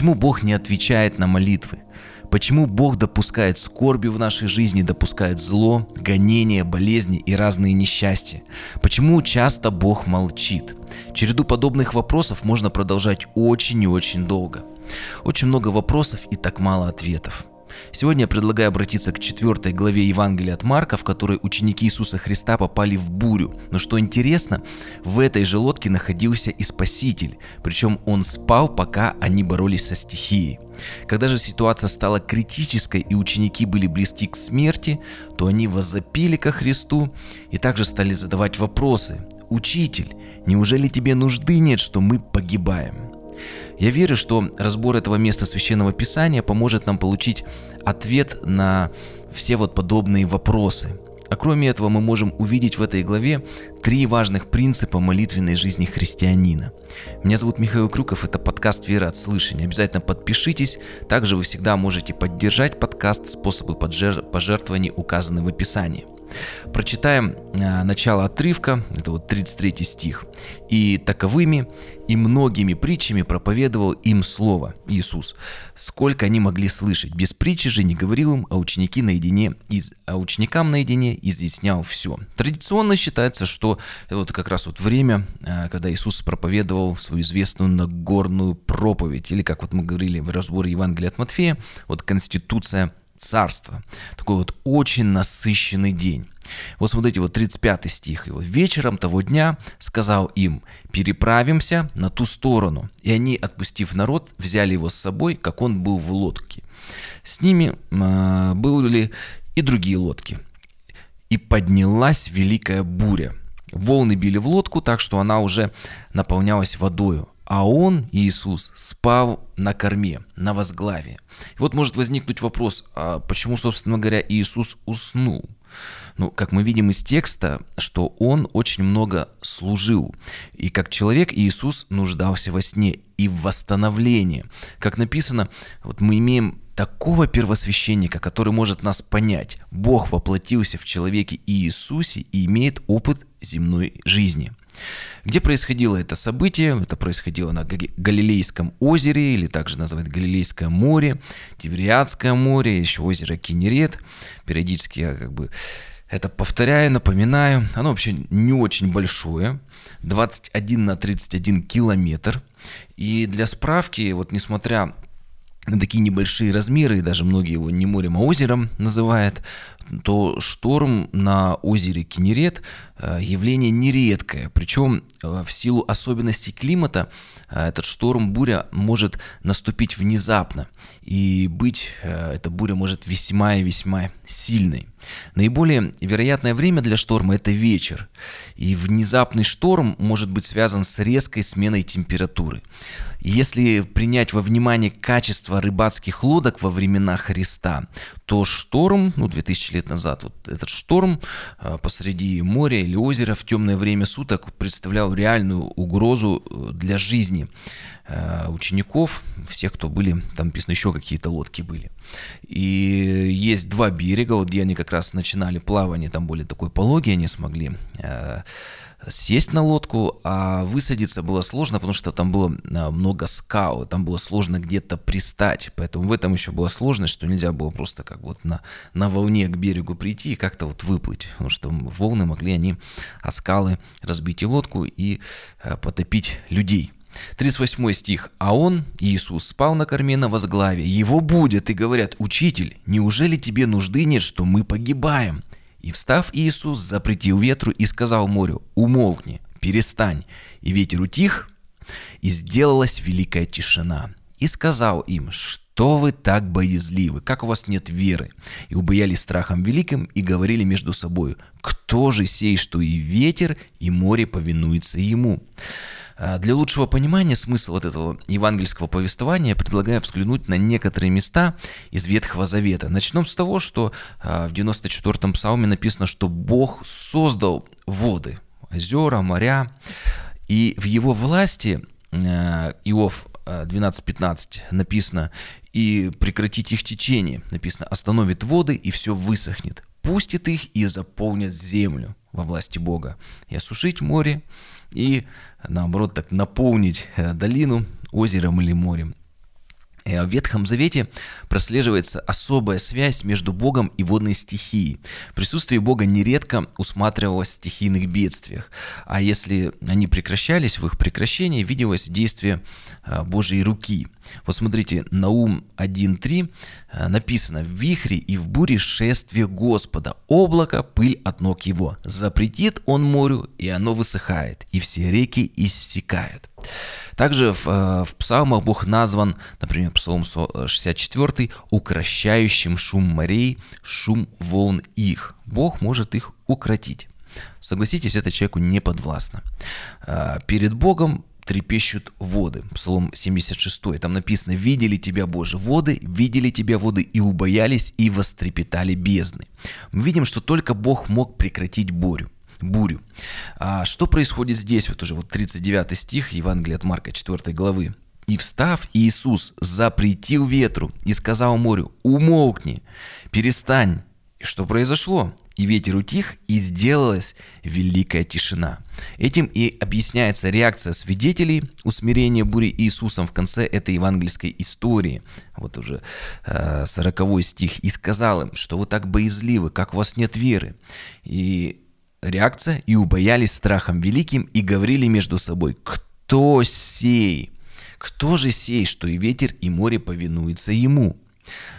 Почему Бог не отвечает на молитвы? Почему Бог допускает скорби в нашей жизни, допускает зло, гонения, болезни и разные несчастья? Почему часто Бог молчит? Череду подобных вопросов можно продолжать очень и очень долго. Очень много вопросов и так мало ответов. Сегодня я предлагаю обратиться к четвертой главе Евангелия от Марка, в которой ученики Иисуса Христа попали в бурю. Но что интересно, в этой же лодке находился и Спаситель, причем он спал, пока они боролись со стихией. Когда же ситуация стала критической и ученики были близки к смерти, то они возопили ко Христу и также стали задавать вопросы. «Учитель, неужели тебе нужды нет, что мы погибаем?» Я верю, что разбор этого места Священного Писания поможет нам получить ответ на все вот подобные вопросы. А кроме этого мы можем увидеть в этой главе три важных принципа молитвенной жизни христианина. Меня зовут Михаил Крюков, это подкаст «Вера от слышания». Обязательно подпишитесь. Также вы всегда можете поддержать подкаст, способы пожертвований указаны в описании. Прочитаем э, начало отрывка, это вот 33 стих. «И таковыми и многими притчами проповедовал им слово Иисус, сколько они могли слышать. Без притчи же не говорил им, а, ученики наедине, из, а ученикам наедине изъяснял все». Традиционно считается, что это вот как раз вот время, э, когда Иисус проповедовал свою известную Нагорную проповедь, или как вот мы говорили в разборе Евангелия от Матфея, вот конституция царства. Такой вот очень насыщенный день. Вот смотрите, вот 35 стих. Вот вечером того дня сказал им, переправимся на ту сторону. И они, отпустив народ, взяли его с собой, как он был в лодке. С ними э, были и другие лодки. И поднялась великая буря. Волны били в лодку так, что она уже наполнялась водою а он, Иисус, спал на корме, на возглаве. И вот может возникнуть вопрос, а почему, собственно говоря, Иисус уснул? Ну, как мы видим из текста, что он очень много служил. И как человек Иисус нуждался во сне и в восстановлении. Как написано, вот мы имеем такого первосвященника, который может нас понять. Бог воплотился в человеке Иисусе и имеет опыт земной жизни. Где происходило это событие? Это происходило на Галилейском озере, или также называют Галилейское море, Тивериадское море, еще озеро Кинерет. Периодически я как бы это повторяю, напоминаю. Оно вообще не очень большое, 21 на 31 километр. И для справки, вот несмотря на такие небольшие размеры, и даже многие его не морем, а озером называют, то шторм на озере Кенерет э, явление нередкое. Причем э, в силу особенностей климата э, этот шторм, буря может наступить внезапно. И быть, эта буря может весьма и весьма сильной. Наиболее вероятное время для шторма – это вечер. И внезапный шторм может быть связан с резкой сменой температуры. Если принять во внимание качество рыбацких лодок во времена Христа, то шторм, ну, 2000 лет назад, вот этот шторм э, посреди моря или озера в темное время суток представлял реальную угрозу э, для жизни э, учеников, всех, кто были, там написано, еще какие-то лодки были. И есть два берега, вот где они как раз начинали плавание, там более такой пологий, они смогли сесть на лодку, а высадиться было сложно, потому что там было а, много скал, там было сложно где-то пристать, поэтому в этом еще была сложность, что нельзя было просто как вот на, на волне к берегу прийти и как-то вот выплыть, потому что волны могли они о скалы разбить и лодку и а, потопить людей. 38 стих. «А он, Иисус, спал на корме на возглаве. Его будет, и говорят, «Учитель, неужели тебе нужды нет, что мы погибаем?» И встав Иисус, запретил ветру и сказал морю, «Умолкни, перестань». И ветер утих, и сделалась великая тишина. И сказал им, что вы так боязливы, как у вас нет веры? И убоялись страхом великим и говорили между собой, кто же сей, что и ветер, и море повинуется ему? А, для лучшего понимания смысла вот этого евангельского повествования предлагаю взглянуть на некоторые места из Ветхого Завета. Начнем с того, что а, в 94-м псалме написано, что Бог создал воды, озера, моря, и в его власти а, Иов 12.15 написано, и прекратить их течение, написано, остановит воды, и все высохнет, пустит их и заполнит землю во власти Бога, и осушить море, и наоборот так наполнить э, долину озером или морем. Э, в Ветхом Завете прослеживается особая связь между Богом и водной стихией. Присутствие Бога нередко усматривалось в стихийных бедствиях, а если они прекращались, в их прекращении виделось действие э, Божьей руки. Вот смотрите, Наум 1.3 э, написано «В вихре и в буре шествие Господа, облако, пыль от ног его. Запретит он морю, и оно высыхает, и все реки иссякают». Также в, э, в псалмах Бог назван, например, псалом 64, укращающим шум морей, шум волн их. Бог может их укротить. Согласитесь, это человеку не подвластно. Э, перед Богом трепещут воды. Псалом 76. Там написано «Видели тебя, Боже, воды, видели тебя воды, и убоялись, и вострепетали бездны». Мы видим, что только Бог мог прекратить бурю бурю. А что происходит здесь? Вот уже вот 39 стих Евангелия от Марка 4 главы. «И встав, Иисус запретил ветру и сказал морю, умолкни, перестань». И что произошло? И ветер утих, и сделалась великая тишина. Этим и объясняется реакция свидетелей усмирения бури Иисусом в конце этой евангельской истории. Вот уже э, 40 стих. «И сказал им, что вы так боязливы, как у вас нет веры». И реакция, и убоялись страхом великим, и говорили между собой, кто сей? Кто же сей, что и ветер, и море повинуются ему?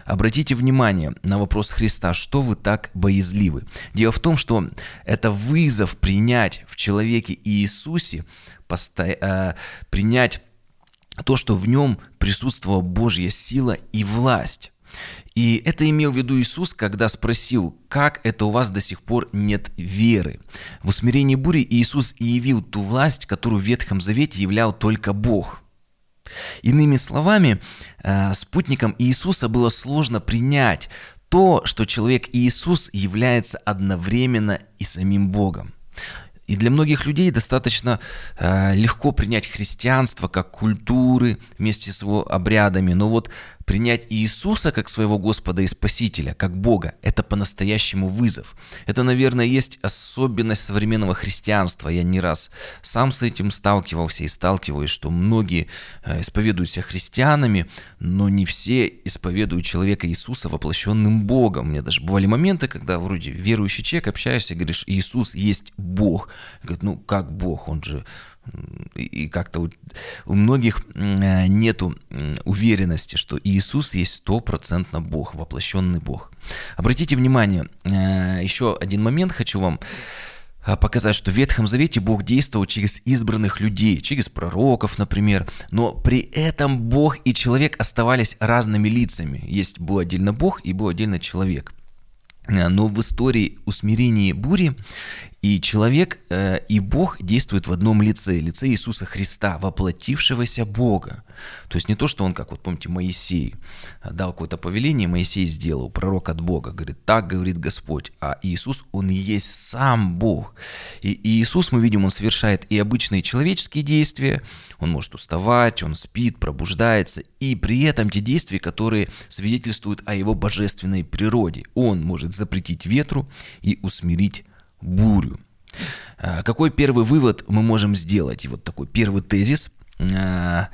Обратите внимание на вопрос Христа, что вы так боязливы? Дело в том, что это вызов принять в человеке Иисусе, посто... э, принять то, что в нем присутствовала Божья сила и власть. И это имел в виду Иисус, когда спросил, как это у вас до сих пор нет веры. В усмирении бури Иисус и явил ту власть, которую в Ветхом Завете являл только Бог. Иными словами, э, спутникам Иисуса было сложно принять то, что человек Иисус является одновременно и самим Богом. И для многих людей достаточно э, легко принять христианство как культуры вместе с его обрядами, но вот Принять Иисуса как своего Господа и Спасителя, как Бога, это по-настоящему вызов. Это, наверное, есть особенность современного христианства. Я не раз сам с этим сталкивался и сталкиваюсь, что многие э, исповедуют христианами, но не все исповедуют человека Иисуса воплощенным Богом. У меня даже бывали моменты, когда вроде верующий человек общаешься говоришь, Иисус есть Бог. Говорит, ну как Бог, он же и как-то у, многих э, нету уверенности, что Иисус есть стопроцентно Бог, воплощенный Бог. Обратите внимание, э, еще один момент хочу вам э, показать, что в Ветхом Завете Бог действовал через избранных людей, через пророков, например, но при этом Бог и человек оставались разными лицами. Есть был отдельно Бог и был отдельно человек. Но в истории усмирения бури и человек э, и Бог действуют в одном лице, лице Иисуса Христа, воплотившегося Бога. То есть не то, что он, как вот помните, Моисей дал какое-то повеление, Моисей сделал, пророк от Бога, говорит, так говорит Господь, а Иисус, он и есть сам Бог. И, и Иисус, мы видим, он совершает и обычные человеческие действия, он может уставать, он спит, пробуждается, и при этом те действия, которые свидетельствуют о его божественной природе. Он может запретить ветру и усмирить бурю. А, какой первый вывод мы можем сделать? И вот такой первый тезис. А,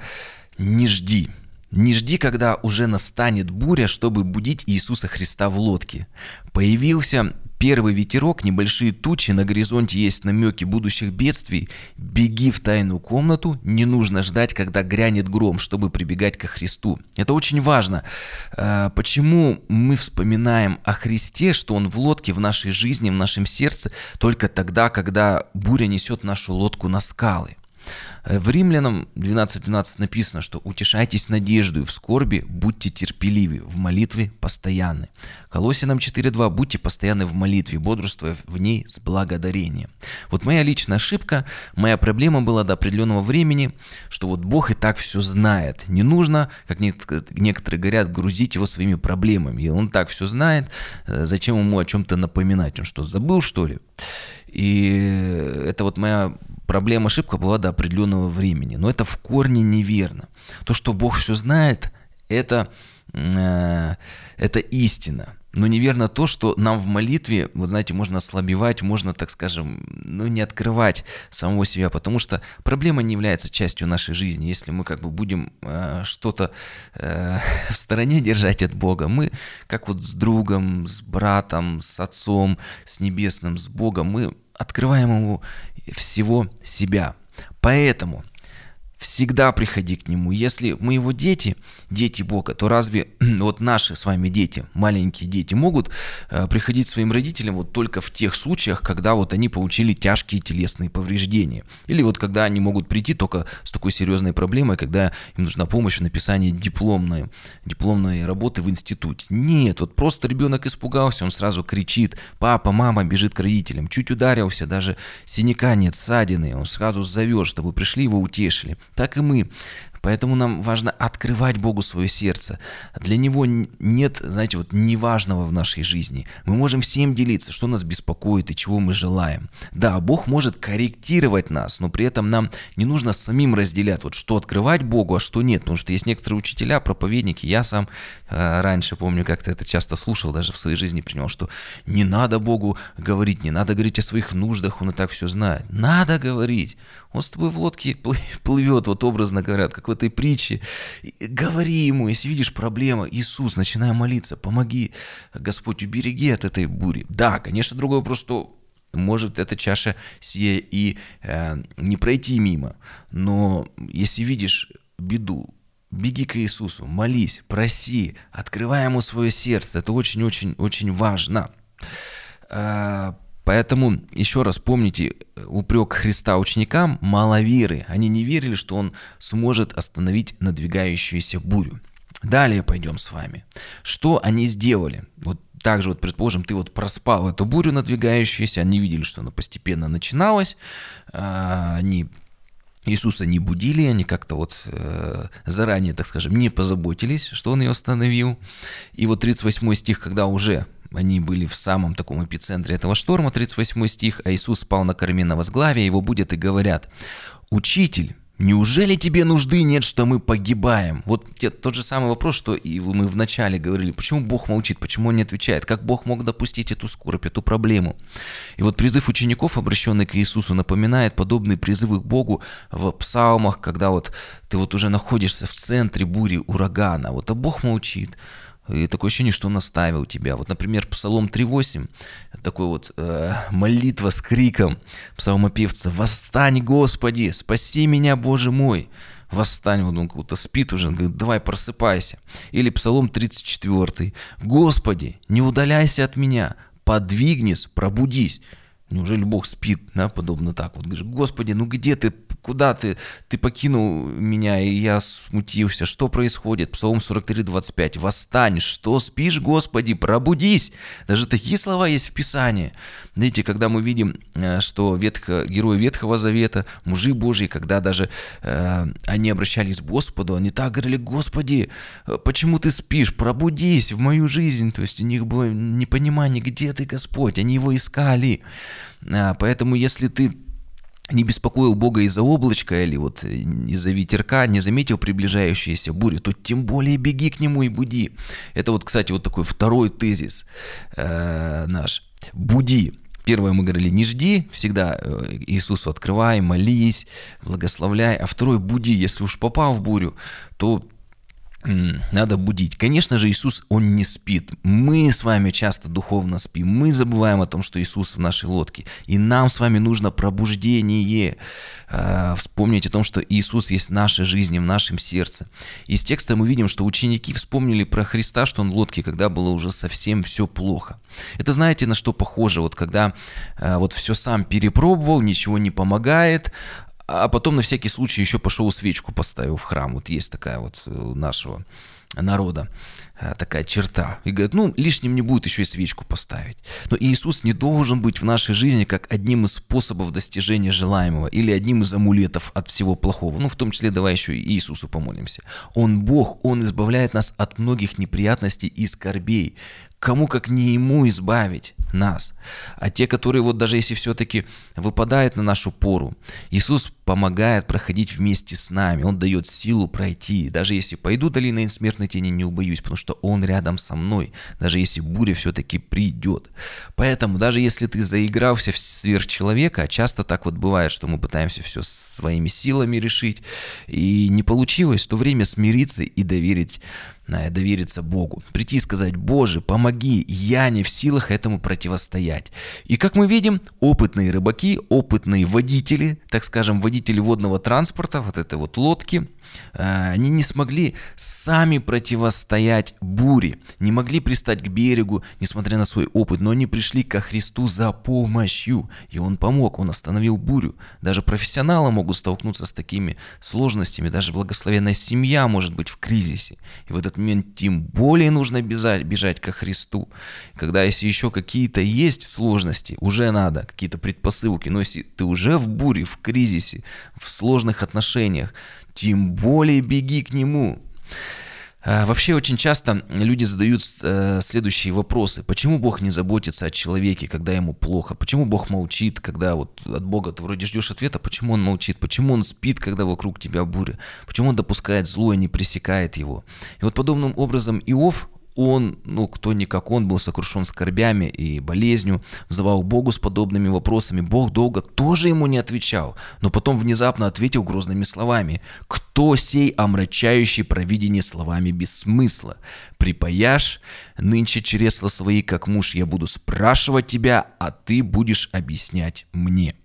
не жди. Не жди, когда уже настанет буря, чтобы будить Иисуса Христа в лодке. Появился Первый ветерок, небольшие тучи, на горизонте есть намеки будущих бедствий. Беги в тайную комнату, не нужно ждать, когда грянет гром, чтобы прибегать ко Христу. Это очень важно. А, почему мы вспоминаем о Христе, что Он в лодке в нашей жизни, в нашем сердце, только тогда, когда буря несет нашу лодку на скалы? Э, в Римлянам 12.12 12 написано, что «утешайтесь надеждой в скорби, будьте терпеливы, в молитве постоянны». Колосинам 4.2 «будьте постоянны в молитве, бодрствуя в ней с благодарением». Вот моя личная ошибка, моя проблема была до определенного времени, что вот Бог и так все знает. Не нужно, как некоторые говорят, грузить его своими проблемами. И он так все знает, э, зачем ему о чем-то напоминать? Он что, забыл что ли? И это вот моя проблема, ошибка была до определенного времени. Но это в корне неверно. То, что Бог все знает, это, э, это истина. Но неверно то, что нам в молитве, вот знаете, можно ослабевать, можно, так скажем, ну, не открывать самого себя, потому что проблема не является частью нашей жизни. Если мы как бы будем э, что-то э, в стороне держать от Бога, мы как вот с другом, с братом, с отцом, с небесным, с Богом, мы открываем ему всего себя. Поэтому Всегда приходи к Нему. Если мы Его дети, дети Бога, то разве вот наши с вами дети, маленькие дети, могут э, приходить своим родителям вот только в тех случаях, когда вот они получили тяжкие телесные повреждения? Или вот когда они могут прийти только с такой серьезной проблемой, когда им нужна помощь в написании дипломной, дипломной работы в институте? Нет, вот просто ребенок испугался, он сразу кричит, папа, мама, бежит к родителям, чуть ударился, даже синяка нет, ссадины, он сразу зовет, чтобы пришли его утешили так и мы. Поэтому нам важно открывать Богу свое сердце. Для Него нет, знаете, вот неважного в нашей жизни. Мы можем всем делиться, что нас беспокоит и чего мы желаем. Да, Бог может корректировать нас, но при этом нам не нужно самим разделять, вот что открывать Богу, а что нет. Потому что есть некоторые учителя, проповедники, я сам э, раньше помню, как-то это часто слушал, даже в своей жизни принял, что не надо Богу говорить, не надо говорить о своих нуждах, Он и так все знает. Надо говорить. Он с тобой в лодке плывет, вот образно говорят, как в этой притче. Говори ему, если видишь проблема, Иисус, начинай молиться, помоги, Господь, убереги от этой бури. Да, конечно, другой вопрос, что может эта чаша сия и э, не пройти мимо, но если видишь беду, беги к Иисусу, молись, проси, открывай ему свое сердце, это очень-очень-очень важно. Э, Поэтому еще раз помните упрек Христа ученикам маловеры. Они не верили, что он сможет остановить надвигающуюся бурю. Далее пойдем с вами. Что они сделали? Вот также вот, предположим, ты вот проспал эту бурю надвигающуюся, они видели, что она постепенно начиналась, а, они Иисуса не будили, они как-то вот э, заранее, так скажем, не позаботились, что он ее остановил. И вот 38 стих, когда уже они были в самом таком эпицентре этого шторма, 38 стих, а Иисус спал на корме на возглаве, его будет и говорят, «Учитель, Неужели тебе нужды нет, что мы погибаем? Вот тот же самый вопрос, что и мы вначале говорили. Почему Бог молчит? Почему Он не отвечает? Как Бог мог допустить эту скорбь, эту проблему? И вот призыв учеников, обращенный к Иисусу, напоминает подобные призывы к Богу в псалмах, когда вот ты вот уже находишься в центре бури, урагана. Вот а Бог молчит. И такое ощущение, что он оставил тебя. Вот, например, Псалом 3.8, такой вот э, молитва с криком псалмопевца «Восстань, Господи, спаси меня, Боже мой!» Восстань, вот он как-то спит уже, он говорит, давай просыпайся. Или Псалом 34. «Господи, не удаляйся от меня, подвигнись, пробудись». Неужели Бог спит, да, подобно так? Вот говоришь, Господи, ну где ты, куда ты, ты покинул меня, и я смутился, что происходит? Псалом 43, 25, восстань, что спишь, Господи, пробудись. Даже такие слова есть в Писании. Знаете, когда мы видим, э, что ветхо, герои Ветхого Завета, мужи Божьи, когда даже э, они обращались к Господу, они так говорили, Господи, э, почему ты спишь, пробудись в мою жизнь. То есть у них было непонимание, где ты, Господь, они его искали. А, поэтому если ты не беспокоил Бога из-за облачка или вот из-за ветерка, не заметил приближающуюся бурю, то тем более беги к нему и буди. Это вот, кстати, вот такой второй тезис э, наш. Буди. Первое мы говорили, не жди, всегда э, Иисусу открывай, молись, благословляй. А второй, буди. Если уж попал в бурю, то надо будить. Конечно же, Иисус, Он не спит. Мы с вами часто духовно спим. Мы забываем о том, что Иисус в нашей лодке. И нам с вами нужно пробуждение. А, вспомнить о том, что Иисус есть в нашей жизни, в нашем сердце. Из текста мы видим, что ученики вспомнили про Христа, что Он в лодке, когда было уже совсем все плохо. Это знаете, на что похоже? Вот когда а, вот все сам перепробовал, ничего не помогает, а потом на всякий случай еще пошел свечку поставил в храм. Вот есть такая вот у нашего народа э, такая черта. И говорит, ну, лишним не будет еще и свечку поставить. Но Иисус не должен быть в нашей жизни как одним из способов достижения желаемого или одним из амулетов от всего плохого. Ну, в том числе давай еще и Иисусу помолимся. Он Бог, Он избавляет нас от многих неприятностей и скорбей. Кому как не Ему избавить нас. А те, которые вот даже если все-таки выпадают на нашу пору, Иисус помогает проходить вместе с нами. Он дает силу пройти. Даже если пойду долиной смертной тени, не убоюсь, потому что Он рядом со мной. Даже если буря все-таки придет. Поэтому даже если ты заигрался в сверхчеловека, а часто так вот бывает, что мы пытаемся все своими силами решить, и не получилось, то время смириться и доверить довериться Богу. Прийти и сказать, Боже, помоги, я не в силах этому противостоять. И как мы видим, опытные рыбаки, опытные водители, так скажем, водители водного транспорта, вот это вот лодки, они не смогли сами противостоять буре, не могли пристать к берегу, несмотря на свой опыт, но они пришли ко Христу за помощью, и Он помог, Он остановил бурю. Даже профессионалы могут столкнуться с такими сложностями, даже благословенная семья может быть в кризисе. И в этот момент тем более нужно бежать, бежать ко Христу. Когда если еще какие-то есть сложности, уже надо, какие-то предпосылки, но если ты уже в буре, в кризисе, в сложных отношениях, тем более беги к Нему. А, вообще очень часто люди задают э, следующие вопросы. Почему Бог не заботится о человеке, когда ему плохо? Почему Бог молчит, когда вот от Бога ты вроде ждешь ответа? Почему Он молчит? Почему Он спит, когда вокруг тебя буря? Почему Он допускает зло и не пресекает его? И вот подобным образом Иов, он, ну, кто не как он, был сокрушен скорбями и болезнью, взывал Богу с подобными вопросами. Бог долго тоже ему не отвечал, но потом внезапно ответил грозными словами. «Кто сей омрачающий провидение словами без смысла? Припаяшь нынче чресла свои, как муж, я буду спрашивать тебя, а ты будешь объяснять мне».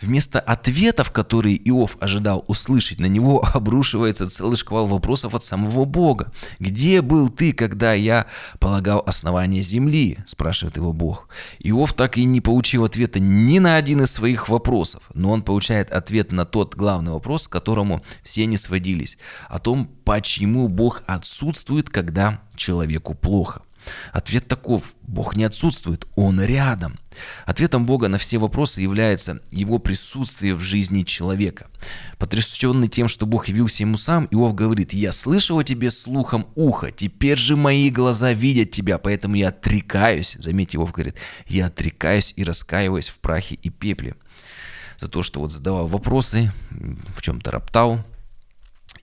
Вместо ответов, которые Иов ожидал услышать, на него обрушивается целый шквал вопросов от самого Бога. «Где был ты, когда я полагал основание земли?» – спрашивает его Бог. Иов так и не получил ответа ни на один из своих вопросов, но он получает ответ на тот главный вопрос, к которому все не сводились, о том, почему Бог отсутствует, когда человеку плохо. Ответ таков. Бог не отсутствует, Он рядом. Ответом Бога на все вопросы является Его присутствие в жизни человека. Потрясенный тем, что Бог явился ему сам, Иов говорит, «Я слышал о тебе слухом уха, теперь же мои глаза видят тебя, поэтому я отрекаюсь». Заметьте, Иов говорит, «Я отрекаюсь и раскаиваюсь в прахе и пепле». За то, что вот задавал вопросы, в чем-то роптал,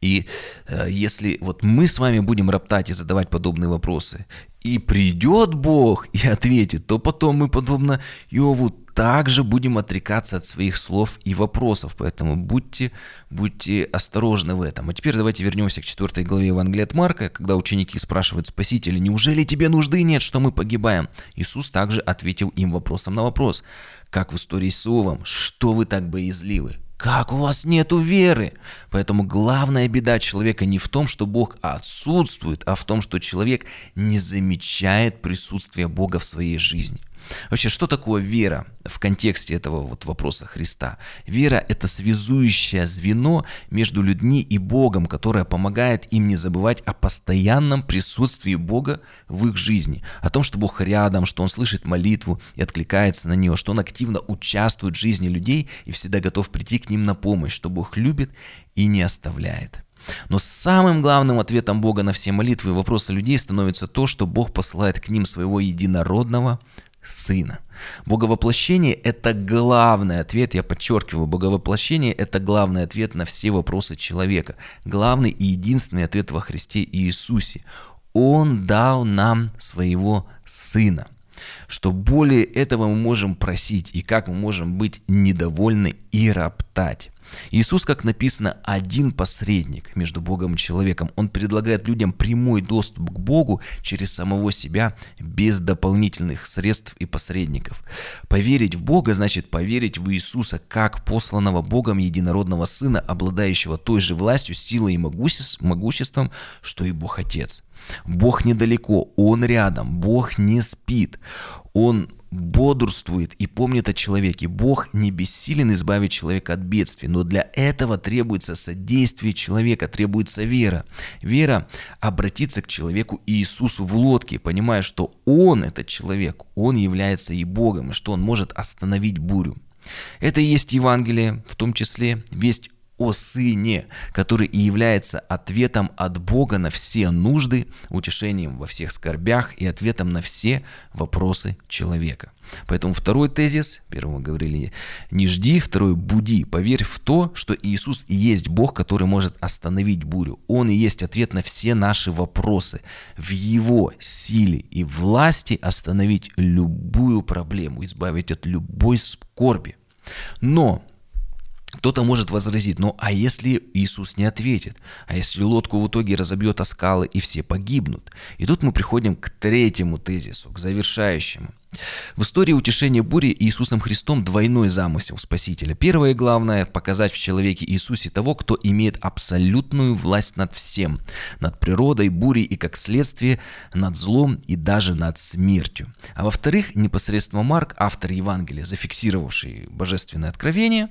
и э, если вот мы с вами будем роптать и задавать подобные вопросы, и придет Бог и ответит, то потом мы, подобно Иову, также будем отрекаться от своих слов и вопросов. Поэтому будьте, будьте осторожны в этом. А теперь давайте вернемся к 4 главе Евангелия от Марка, когда ученики спрашивают Спасителя, неужели тебе нужды нет, что мы погибаем? Иисус также ответил им вопросом на вопрос, как в истории с Иовом, что вы так боязливы? Как у вас нету веры? Поэтому главная беда человека не в том, что Бог отсутствует, а в том, что человек не замечает присутствие Бога в своей жизни. Вообще, что такое вера в контексте этого вот вопроса Христа? Вера – это связующее звено между людьми и Богом, которое помогает им не забывать о постоянном присутствии Бога в их жизни, о том, что Бог рядом, что Он слышит молитву и откликается на нее, что Он активно участвует в жизни людей и всегда готов прийти к ним на помощь, что Бог любит и не оставляет. Но самым главным ответом Бога на все молитвы и вопросы людей становится то, что Бог посылает к ним своего единородного Сына. Боговоплощение – это главный ответ, я подчеркиваю, боговоплощение – это главный ответ на все вопросы человека. Главный и единственный ответ во Христе Иисусе. Он дал нам своего Сына. Что более этого мы можем просить и как мы можем быть недовольны и роптать. Иисус, как написано, один посредник между Богом и человеком. Он предлагает людям прямой доступ к Богу через самого себя без дополнительных средств и посредников. Поверить в Бога значит поверить в Иисуса как посланного Богом единородного Сына, обладающего той же властью, силой и могуществом, что и Бог Отец. Бог недалеко, Он рядом, Бог не спит, Он бодрствует и помнит о человеке. Бог не бессилен избавить человека от бедствий, но для этого требуется содействие человека, требуется вера. Вера обратиться к человеку Иисусу в лодке, понимая, что Он, этот человек, Он является и Богом, и что Он может остановить бурю. Это и есть Евангелие, в том числе весть о Сыне, который и является ответом от Бога на все нужды, утешением во всех скорбях и ответом на все вопросы человека. Поэтому второй тезис, первый мы говорили, не жди, второй буди, поверь в то, что Иисус и есть Бог, который может остановить бурю. Он и есть ответ на все наши вопросы. В Его силе и власти остановить любую проблему, избавить от любой скорби. Но кто-то может возразить, ну а если Иисус не ответит? А если лодку в итоге разобьет о скалы и все погибнут? И тут мы приходим к третьему тезису, к завершающему. В истории утешения бури Иисусом Христом двойной замысел Спасителя. Первое главное – показать в человеке Иисусе того, кто имеет абсолютную власть над всем, над природой, бурей и, как следствие, над злом и даже над смертью. А во-вторых, непосредственно Марк, автор Евангелия, зафиксировавший божественное откровение,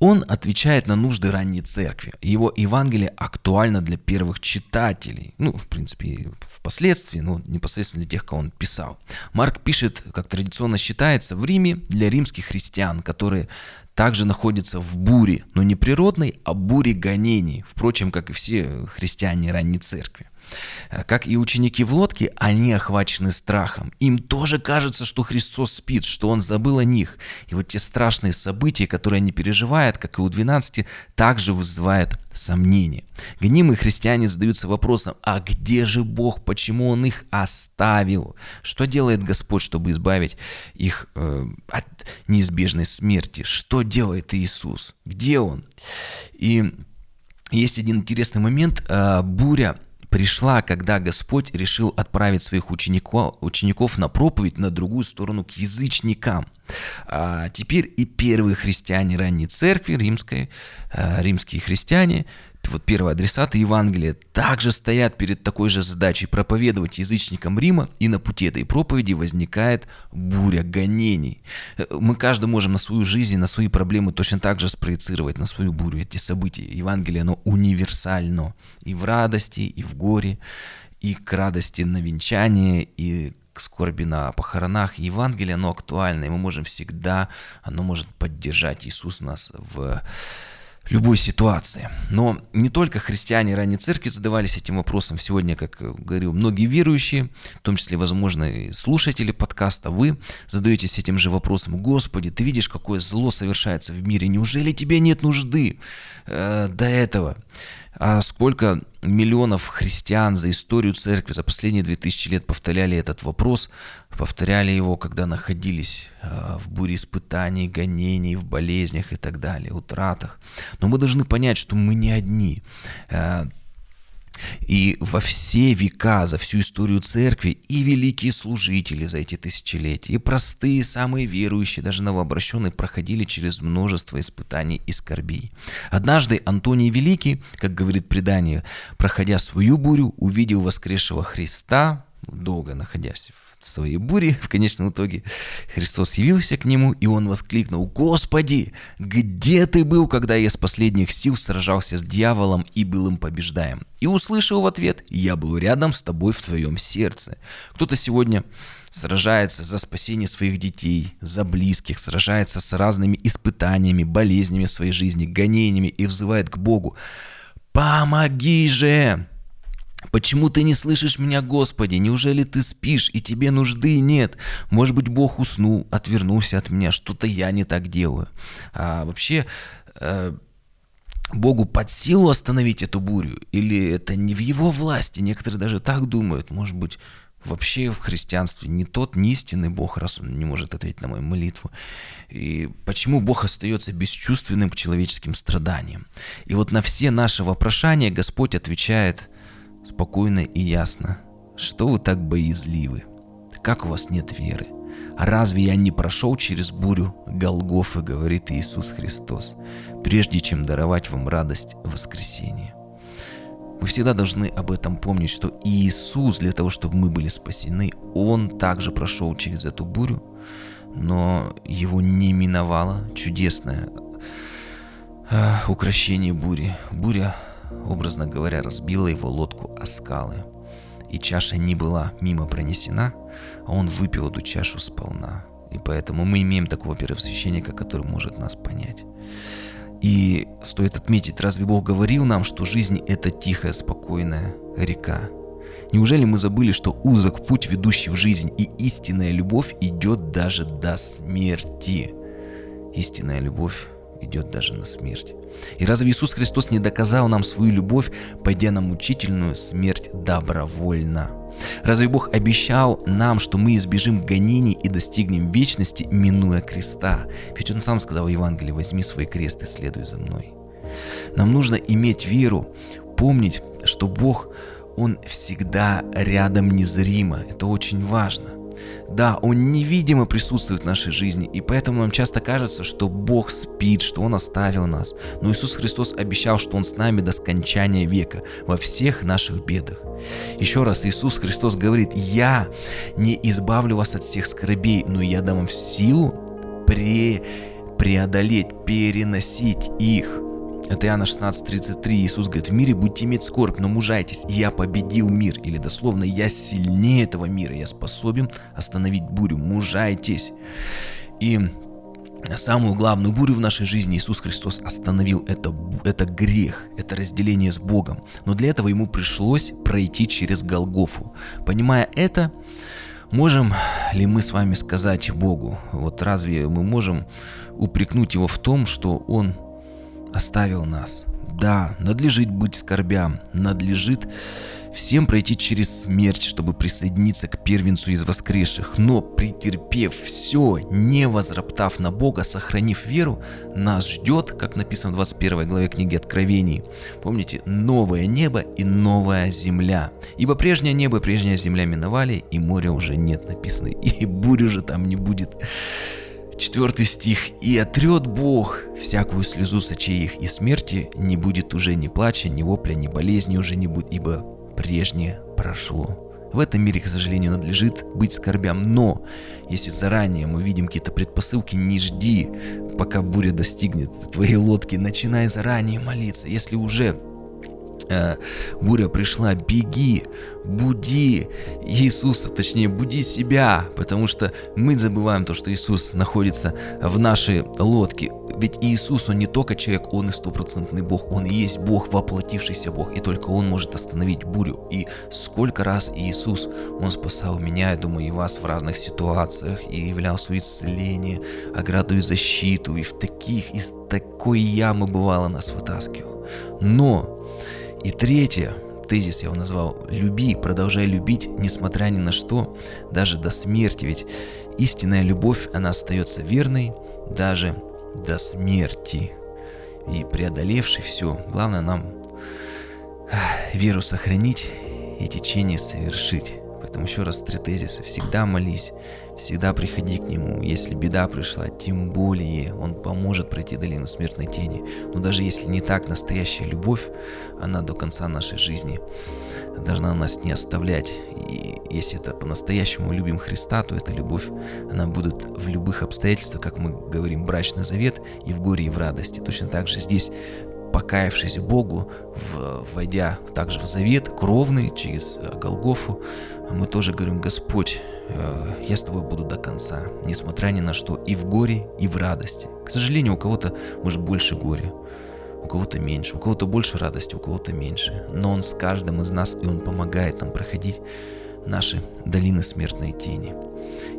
он отвечает на нужды ранней церкви. Его Евангелие актуально для первых читателей. Ну, в принципе, впоследствии, но непосредственно для тех, кого он писал. Марк пишет, как традиционно считается, в Риме для римских христиан, которые также находятся в буре, но не природной, а буре гонений, впрочем, как и все христиане ранней церкви. Как и ученики в лодке, они охвачены страхом. Им тоже кажется, что Христос спит, что Он забыл о них. И вот те страшные события, которые они переживают, как и у 12, также вызывают сомнения. Гнимые христиане задаются вопросом, а где же Бог, почему Он их оставил? Что делает Господь, чтобы избавить их э, от неизбежной смерти? Что делает Иисус? Где Он? И есть один интересный момент. Э, буря пришла, когда Господь решил отправить своих учеников, учеников на проповедь на другую сторону к язычникам. А теперь и первые христиане ранней церкви, римской, а, римские христиане, вот первые адресаты Евангелия также стоят перед такой же задачей проповедовать язычникам Рима, и на пути этой проповеди возникает буря гонений. Э, мы каждый можем на свою жизнь, на свои проблемы точно так же спроецировать на свою бурю эти события. Евангелие, оно универсально и в радости, и в горе, и к радости на венчание, и к скорби на похоронах. Евангелие, оно актуально, и мы можем всегда, оно может поддержать Иисус нас в любой ситуации. Но не только христиане ранней церкви задавались этим вопросом. Сегодня, как говорю, многие верующие, в том числе, возможно, и слушатели подкаста, вы задаетесь этим же вопросом. Господи, ты видишь, какое зло совершается в мире. Неужели тебе нет нужды э, до этого? А сколько миллионов христиан за историю церкви за последние 2000 лет повторяли этот вопрос, повторяли его, когда находились а, в буре испытаний, гонений, в болезнях и так далее, утратах. Но мы должны понять, что мы не одни. И во все века, за всю историю церкви, и великие служители за эти тысячелетия, и простые, самые верующие, даже новообращенные, проходили через множество испытаний и скорбей. Однажды Антоний Великий, как говорит предание, проходя свою бурю, увидел воскресшего Христа, долго находясь в в своей буре, в конечном итоге Христос явился к нему, и он воскликнул, «Господи, где ты был, когда я с последних сил сражался с дьяволом и был им побеждаем?» И услышал в ответ, «Я был рядом с тобой в твоем сердце». Кто-то сегодня сражается за спасение своих детей, за близких, сражается с разными испытаниями, болезнями в своей жизни, гонениями и взывает к Богу. «Помоги же!» Почему ты не слышишь меня, Господи? Неужели ты спишь, и тебе нужды нет? Может быть, Бог уснул, отвернулся от меня, что-то я не так делаю. А вообще, э, Богу под силу остановить эту бурю? Или это не в его власти? Некоторые даже так думают. Может быть, вообще в христианстве не тот не истинный Бог, раз он не может ответить на мою молитву. И почему Бог остается бесчувственным к человеческим страданиям? И вот на все наши вопрошания Господь отвечает – спокойно и ясно. Что вы так боязливы? Как у вас нет веры? Разве я не прошел через бурю Голгофы, говорит Иисус Христос, прежде чем даровать вам радость воскресения? Мы всегда должны об этом помнить, что Иисус для того, чтобы мы были спасены, Он также прошел через эту бурю, но его не миновало чудесное э, укращение бури. Буря образно говоря, разбила его лодку о скалы. И чаша не была мимо пронесена, а он выпил эту чашу сполна. И поэтому мы имеем такого первосвященника, который может нас понять. И стоит отметить, разве Бог говорил нам, что жизнь – это тихая, спокойная река? Неужели мы забыли, что узок путь, ведущий в жизнь, и истинная любовь идет даже до смерти? Истинная любовь идет даже на смерть. И разве Иисус Христос не доказал нам свою любовь, пойдя на мучительную смерть добровольно? Разве Бог обещал нам, что мы избежим гонений и достигнем вечности, минуя креста? Ведь Он сам сказал в Евангелии, возьми свой крест и следуй за мной. Нам нужно иметь веру, помнить, что Бог, Он всегда рядом незримо. Это очень важно. Да, Он невидимо присутствует в нашей жизни, и поэтому нам часто кажется, что Бог спит, что Он оставил нас. Но Иисус Христос обещал, что Он с нами до скончания века, во всех наших бедах. Еще раз, Иисус Христос говорит, «Я не избавлю вас от всех скорбей, но я дам вам силу пре преодолеть, переносить их». Это Иоанна 16:33. Иисус говорит, в мире будете иметь скорбь, но мужайтесь, я победил мир. Или дословно, я сильнее этого мира, я способен остановить бурю, мужайтесь. И самую главную бурю в нашей жизни Иисус Христос остановил. Это, это грех, это разделение с Богом. Но для этого ему пришлось пройти через Голгофу. Понимая это, можем ли мы с вами сказать Богу, вот разве мы можем упрекнуть его в том, что он оставил нас. Да, надлежит быть скорбям, надлежит всем пройти через смерть, чтобы присоединиться к первенцу из воскресших. Но претерпев все, не возроптав на Бога, сохранив веру, нас ждет, как написано в 21 главе книги Откровений, помните, новое небо и новая земля. Ибо прежнее небо и прежняя земля миновали, и моря уже нет написано, и бурь уже там не будет. Четвертый стих. «И отрет Бог всякую слезу с очей их, и смерти не будет уже ни плача, ни вопля, ни болезни уже не будет, ибо прежнее прошло». В этом мире, к сожалению, надлежит быть скорбям, но если заранее мы видим какие-то предпосылки, не жди, пока буря достигнет твоей лодки, начинай заранее молиться. Если уже буря пришла, беги, буди Иисуса, точнее, буди себя, потому что мы забываем то, что Иисус находится в нашей лодке. Ведь Иисус, Он не только человек, Он и стопроцентный Бог, Он и есть Бог, воплотившийся Бог, и только Он может остановить бурю. И сколько раз Иисус, Он спасал меня, я думаю, и вас в разных ситуациях, и являл свое исцеление, ограду и защиту, и в таких, из такой ямы бывало нас вытаскивал. Но и третье, тезис я его назвал «Люби, продолжай любить, несмотря ни на что, даже до смерти». Ведь истинная любовь, она остается верной даже до смерти. И преодолевший все, главное нам веру сохранить и течение совершить. Поэтому еще раз три тезиса. Всегда молись, всегда приходи к Нему. Если беда пришла, тем более Он поможет пройти долину смертной тени. Но даже если не так, настоящая любовь, она до конца нашей жизни должна нас не оставлять. И если это по-настоящему любим Христа, то эта любовь, она будет в любых обстоятельствах, как мы говорим, брачный завет и в горе, и в радости. Точно так же здесь покаявшись Богу, войдя также в завет кровный через э, Голгофу, мы тоже говорим, Господь, э, я с тобой буду до конца, несмотря ни на что, и в горе, и в радости. К сожалению, у кого-то может больше горя, у кого-то меньше, у кого-то больше радости, у кого-то меньше. Но Он с каждым из нас, и Он помогает нам проходить наши долины смертной тени.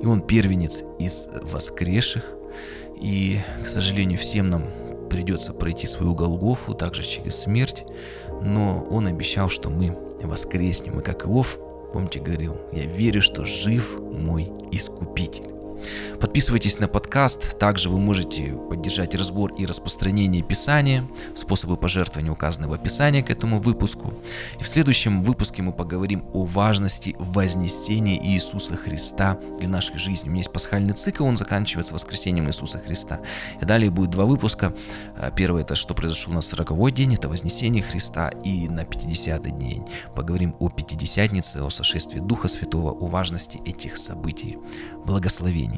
И Он первенец из воскресших, и, к сожалению, всем нам придется пройти свою Голгофу, также через смерть, но Он обещал, что мы воскреснем, и как Иов Помните, говорил, я верю, что жив мой Искупитель. Подписывайтесь на подкаст. Также вы можете поддержать разбор и распространение Писания. Способы пожертвования указаны в описании к этому выпуску. И в следующем выпуске мы поговорим о важности вознесения Иисуса Христа для нашей жизни. У меня есть пасхальный цикл, он заканчивается воскресением Иисуса Христа. И далее будет два выпуска. А, первый это что произошло на 40 день, это вознесение Христа. И на 50 день поговорим о Пятидесятнице, о сошествии Духа Святого, о важности этих событий. Благословений.